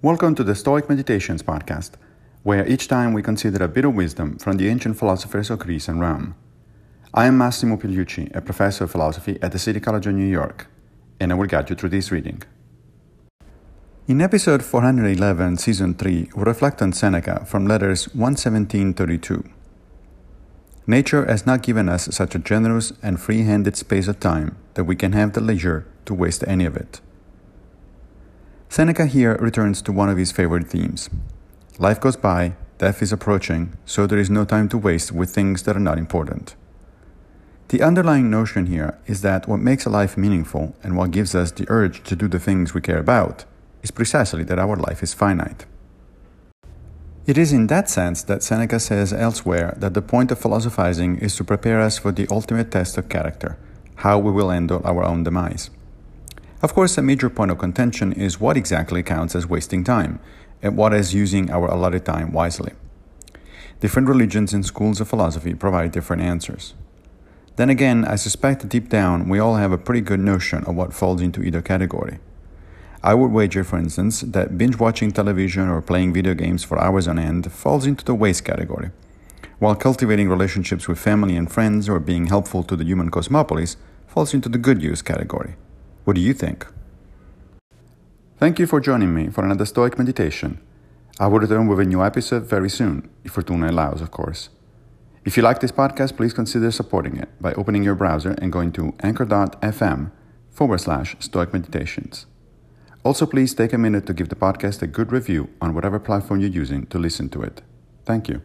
Welcome to the Stoic Meditations podcast, where each time we consider a bit of wisdom from the ancient philosophers of Greece and Rome. I am Massimo Pigliucci, a professor of philosophy at the City College of New York, and I will guide you through this reading. In episode 411, season 3, we reflect on Seneca from letters 11732. Nature has not given us such a generous and free handed space of time that we can have the leisure to waste any of it. Seneca here returns to one of his favorite themes. Life goes by, death is approaching, so there is no time to waste with things that are not important. The underlying notion here is that what makes a life meaningful and what gives us the urge to do the things we care about is precisely that our life is finite. It is in that sense that Seneca says elsewhere that the point of philosophizing is to prepare us for the ultimate test of character, how we will handle our own demise. Of course, a major point of contention is what exactly counts as wasting time, and what is using our allotted time wisely. Different religions and schools of philosophy provide different answers. Then again, I suspect that deep down we all have a pretty good notion of what falls into either category. I would wager, for instance, that binge watching television or playing video games for hours on end falls into the waste category, while cultivating relationships with family and friends or being helpful to the human cosmopolis falls into the good use category. What do you think? Thank you for joining me for another Stoic meditation. I will return with a new episode very soon, if Fortuna allows, of course. If you like this podcast, please consider supporting it by opening your browser and going to anchor.fm forward slash Stoic Meditations. Also, please take a minute to give the podcast a good review on whatever platform you're using to listen to it. Thank you.